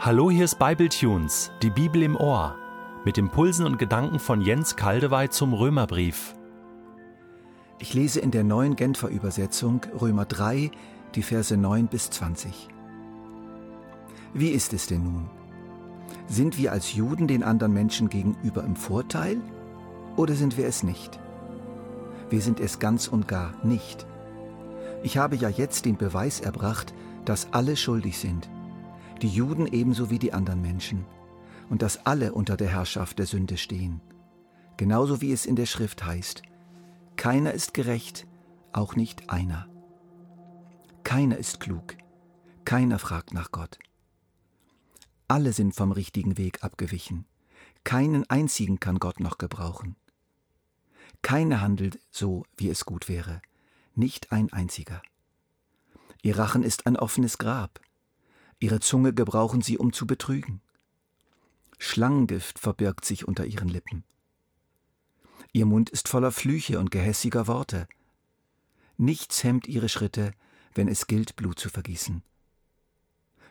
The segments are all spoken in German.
Hallo, hier ist Bibletunes, die Bibel im Ohr, mit Impulsen und Gedanken von Jens Kaldewey zum Römerbrief. Ich lese in der neuen Genfer Übersetzung Römer 3, die Verse 9 bis 20. Wie ist es denn nun? Sind wir als Juden den anderen Menschen gegenüber im Vorteil oder sind wir es nicht? Wir sind es ganz und gar nicht. Ich habe ja jetzt den Beweis erbracht, dass alle schuldig sind die Juden ebenso wie die anderen Menschen, und dass alle unter der Herrschaft der Sünde stehen. Genauso wie es in der Schrift heißt, keiner ist gerecht, auch nicht einer. Keiner ist klug, keiner fragt nach Gott. Alle sind vom richtigen Weg abgewichen, keinen einzigen kann Gott noch gebrauchen. Keiner handelt so, wie es gut wäre, nicht ein einziger. Ihr Rachen ist ein offenes Grab, Ihre Zunge gebrauchen sie, um zu betrügen. Schlangengift verbirgt sich unter ihren Lippen. Ihr Mund ist voller Flüche und gehässiger Worte. Nichts hemmt ihre Schritte, wenn es gilt, Blut zu vergießen.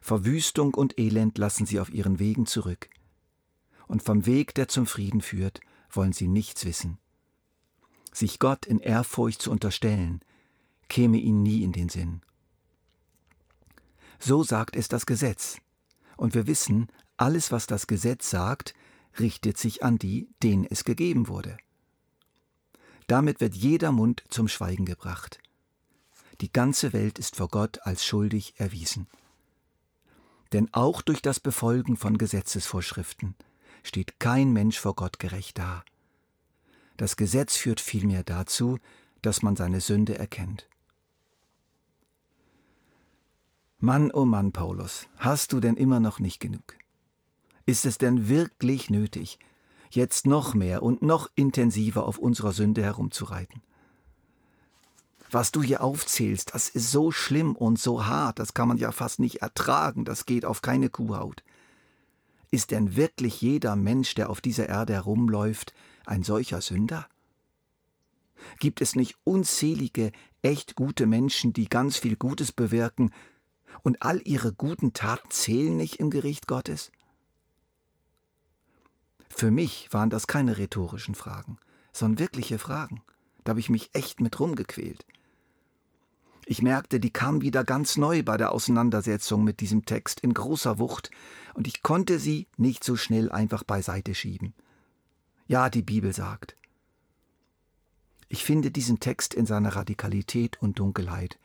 Verwüstung und Elend lassen sie auf ihren Wegen zurück. Und vom Weg, der zum Frieden führt, wollen sie nichts wissen. Sich Gott in Ehrfurcht zu unterstellen, käme ihnen nie in den Sinn. So sagt es das Gesetz. Und wir wissen, alles, was das Gesetz sagt, richtet sich an die, denen es gegeben wurde. Damit wird jeder Mund zum Schweigen gebracht. Die ganze Welt ist vor Gott als schuldig erwiesen. Denn auch durch das Befolgen von Gesetzesvorschriften steht kein Mensch vor Gott gerecht da. Das Gesetz führt vielmehr dazu, dass man seine Sünde erkennt. Mann, oh Mann, Paulus, hast du denn immer noch nicht genug? Ist es denn wirklich nötig, jetzt noch mehr und noch intensiver auf unserer Sünde herumzureiten? Was du hier aufzählst, das ist so schlimm und so hart, das kann man ja fast nicht ertragen, das geht auf keine Kuhhaut. Ist denn wirklich jeder Mensch, der auf dieser Erde herumläuft, ein solcher Sünder? Gibt es nicht unzählige, echt gute Menschen, die ganz viel Gutes bewirken und all ihre guten Taten zählen nicht im Gericht Gottes? Für mich waren das keine rhetorischen Fragen, sondern wirkliche Fragen. Da habe ich mich echt mit rumgequält. Ich merkte, die kam wieder ganz neu bei der Auseinandersetzung mit diesem Text in großer Wucht, und ich konnte sie nicht so schnell einfach beiseite schieben. Ja, die Bibel sagt. Ich finde diesen Text in seiner Radikalität und Dunkelheit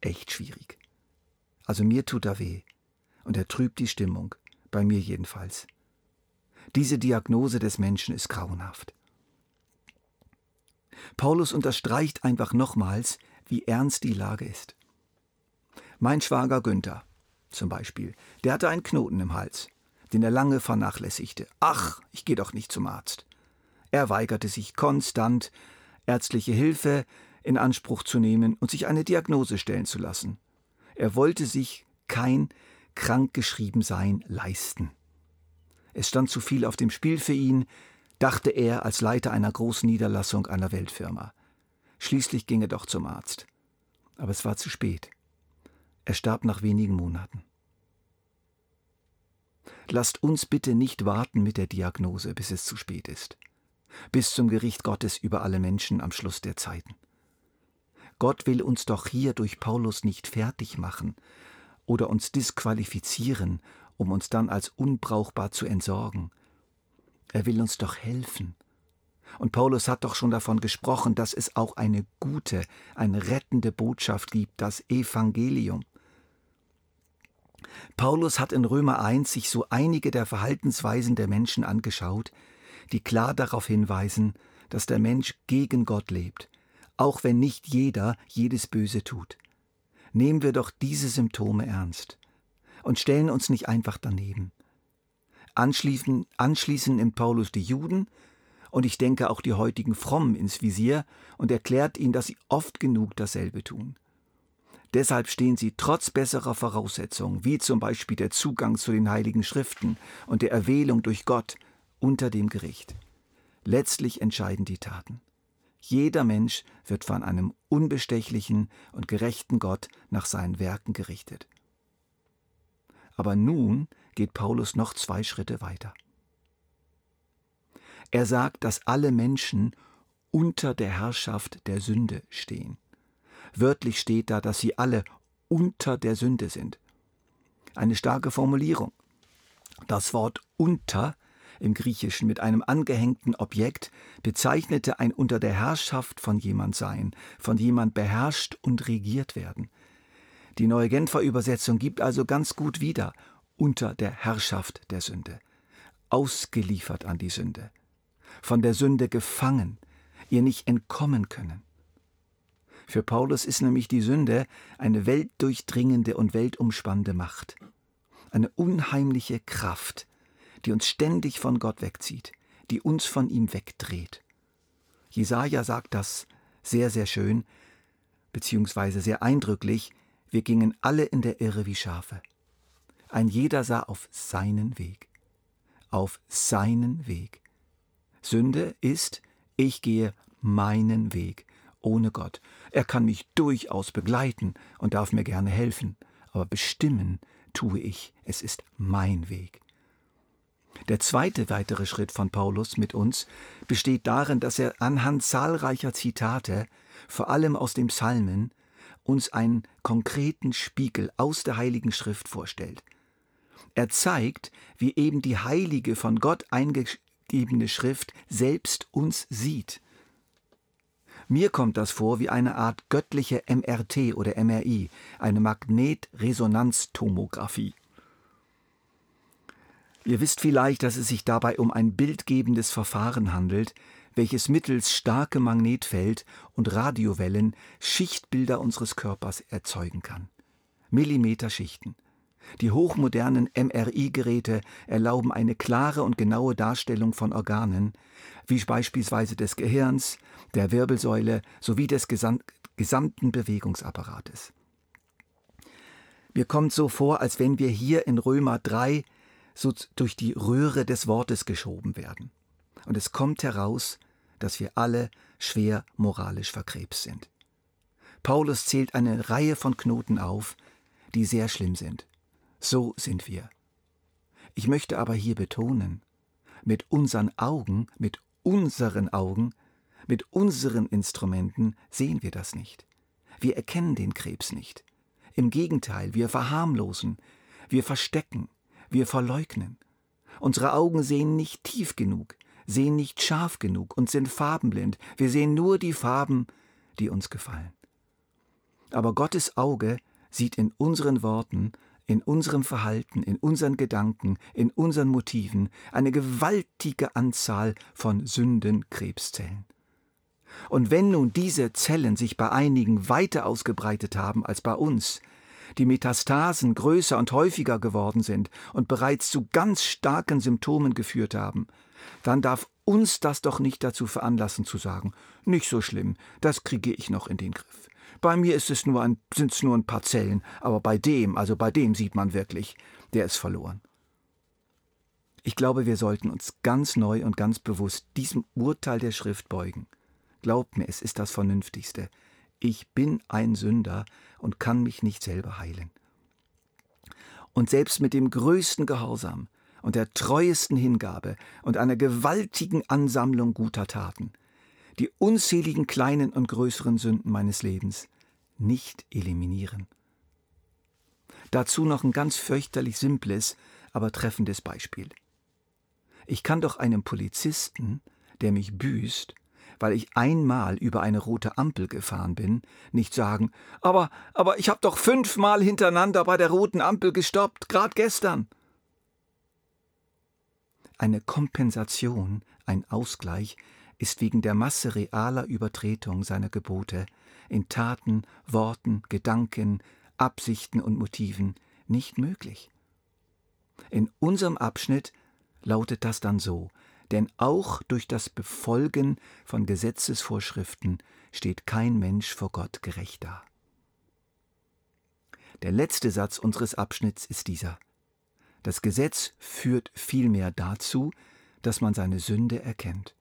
echt schwierig. Also mir tut er weh. Und er trübt die Stimmung, bei mir jedenfalls. Diese Diagnose des Menschen ist grauenhaft. Paulus unterstreicht einfach nochmals, wie ernst die Lage ist. Mein Schwager Günther zum Beispiel, der hatte einen Knoten im Hals, den er lange vernachlässigte. Ach, ich gehe doch nicht zum Arzt. Er weigerte sich konstant, ärztliche Hilfe in Anspruch zu nehmen und sich eine Diagnose stellen zu lassen. Er wollte sich kein Krankgeschriebensein leisten. Es stand zu viel auf dem Spiel für ihn, dachte er als Leiter einer großen Niederlassung einer Weltfirma. Schließlich ging er doch zum Arzt. Aber es war zu spät. Er starb nach wenigen Monaten. Lasst uns bitte nicht warten mit der Diagnose, bis es zu spät ist. Bis zum Gericht Gottes über alle Menschen am Schluss der Zeiten. Gott will uns doch hier durch Paulus nicht fertig machen oder uns disqualifizieren, um uns dann als unbrauchbar zu entsorgen. Er will uns doch helfen. Und Paulus hat doch schon davon gesprochen, dass es auch eine gute, eine rettende Botschaft gibt, das Evangelium. Paulus hat in Römer 1 sich so einige der Verhaltensweisen der Menschen angeschaut, die klar darauf hinweisen, dass der Mensch gegen Gott lebt, auch wenn nicht jeder jedes Böse tut. Nehmen wir doch diese Symptome ernst und stellen uns nicht einfach daneben. Anschließend, anschließend nimmt Paulus die Juden und ich denke auch die heutigen Frommen ins Visier und erklärt ihnen, dass sie oft genug dasselbe tun. Deshalb stehen sie trotz besserer Voraussetzungen, wie zum Beispiel der Zugang zu den heiligen Schriften und der Erwählung durch Gott, unter dem Gericht. Letztlich entscheiden die Taten. Jeder Mensch wird von einem unbestechlichen und gerechten Gott nach seinen Werken gerichtet. Aber nun geht Paulus noch zwei Schritte weiter. Er sagt, dass alle Menschen unter der Herrschaft der Sünde stehen. Wörtlich steht da, dass sie alle unter der Sünde sind. Eine starke Formulierung. Das Wort unter im Griechischen mit einem angehängten Objekt bezeichnete ein unter der Herrschaft von jemand sein, von jemand beherrscht und regiert werden. Die neue Genfer Übersetzung gibt also ganz gut wieder unter der Herrschaft der Sünde, ausgeliefert an die Sünde, von der Sünde gefangen, ihr nicht entkommen können. Für Paulus ist nämlich die Sünde eine weltdurchdringende und weltumspannende Macht, eine unheimliche Kraft, die uns ständig von Gott wegzieht, die uns von ihm wegdreht. Jesaja sagt das sehr, sehr schön, beziehungsweise sehr eindrücklich. Wir gingen alle in der Irre wie Schafe. Ein jeder sah auf seinen Weg. Auf seinen Weg. Sünde ist, ich gehe meinen Weg ohne Gott. Er kann mich durchaus begleiten und darf mir gerne helfen, aber bestimmen tue ich, es ist mein Weg. Der zweite weitere Schritt von Paulus mit uns besteht darin, dass er anhand zahlreicher Zitate, vor allem aus dem Psalmen, uns einen konkreten Spiegel aus der Heiligen Schrift vorstellt. Er zeigt, wie eben die heilige von Gott eingegebene Schrift selbst uns sieht. Mir kommt das vor wie eine Art göttliche MRT oder MRI, eine Magnetresonanztomographie. Ihr wisst vielleicht, dass es sich dabei um ein bildgebendes Verfahren handelt, welches mittels starkem Magnetfeld und Radiowellen Schichtbilder unseres Körpers erzeugen kann. Millimeterschichten. Die hochmodernen MRI-Geräte erlauben eine klare und genaue Darstellung von Organen, wie beispielsweise des Gehirns, der Wirbelsäule sowie des gesamten Bewegungsapparates. Mir kommt so vor, als wenn wir hier in Römer 3 so durch die Röhre des Wortes geschoben werden. Und es kommt heraus, dass wir alle schwer moralisch verkrebst sind. Paulus zählt eine Reihe von Knoten auf, die sehr schlimm sind. So sind wir. Ich möchte aber hier betonen, mit unseren Augen, mit unseren Augen, mit unseren Instrumenten sehen wir das nicht. Wir erkennen den Krebs nicht. Im Gegenteil, wir verharmlosen, wir verstecken, wir verleugnen. Unsere Augen sehen nicht tief genug, sehen nicht scharf genug und sind farbenblind. Wir sehen nur die Farben, die uns gefallen. Aber Gottes Auge sieht in unseren Worten, in unserem Verhalten, in unseren Gedanken, in unseren Motiven eine gewaltige Anzahl von Sündenkrebszellen. Und wenn nun diese Zellen sich bei einigen weiter ausgebreitet haben als bei uns, die Metastasen größer und häufiger geworden sind und bereits zu ganz starken Symptomen geführt haben, dann darf uns das doch nicht dazu veranlassen zu sagen, nicht so schlimm, das kriege ich noch in den Griff. Bei mir ist es nur ein, sind es nur ein paar Zellen, aber bei dem, also bei dem sieht man wirklich, der ist verloren. Ich glaube, wir sollten uns ganz neu und ganz bewusst diesem Urteil der Schrift beugen. Glaubt mir, es ist das Vernünftigste ich bin ein Sünder und kann mich nicht selber heilen. Und selbst mit dem größten Gehorsam und der treuesten Hingabe und einer gewaltigen Ansammlung guter Taten, die unzähligen kleinen und größeren Sünden meines Lebens nicht eliminieren. Dazu noch ein ganz fürchterlich simples, aber treffendes Beispiel. Ich kann doch einem Polizisten, der mich büßt, weil ich einmal über eine rote Ampel gefahren bin, nicht sagen, aber, aber ich hab doch fünfmal hintereinander bei der roten Ampel gestoppt, grad gestern. Eine Kompensation, ein Ausgleich, ist wegen der Masse realer Übertretung seiner Gebote in Taten, Worten, Gedanken, Absichten und Motiven nicht möglich. In unserem Abschnitt lautet das dann so denn auch durch das Befolgen von Gesetzesvorschriften steht kein Mensch vor Gott gerecht da. Der letzte Satz unseres Abschnitts ist dieser. Das Gesetz führt vielmehr dazu, dass man seine Sünde erkennt.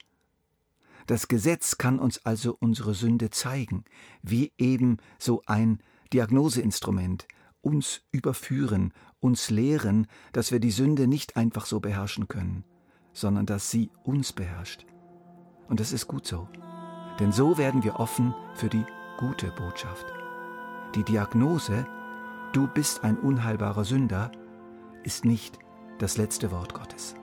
Das Gesetz kann uns also unsere Sünde zeigen, wie eben so ein Diagnoseinstrument uns überführen, uns lehren, dass wir die Sünde nicht einfach so beherrschen können, sondern dass sie uns beherrscht. Und das ist gut so, denn so werden wir offen für die gute Botschaft. Die Diagnose, du bist ein unheilbarer Sünder, ist nicht das letzte Wort Gottes.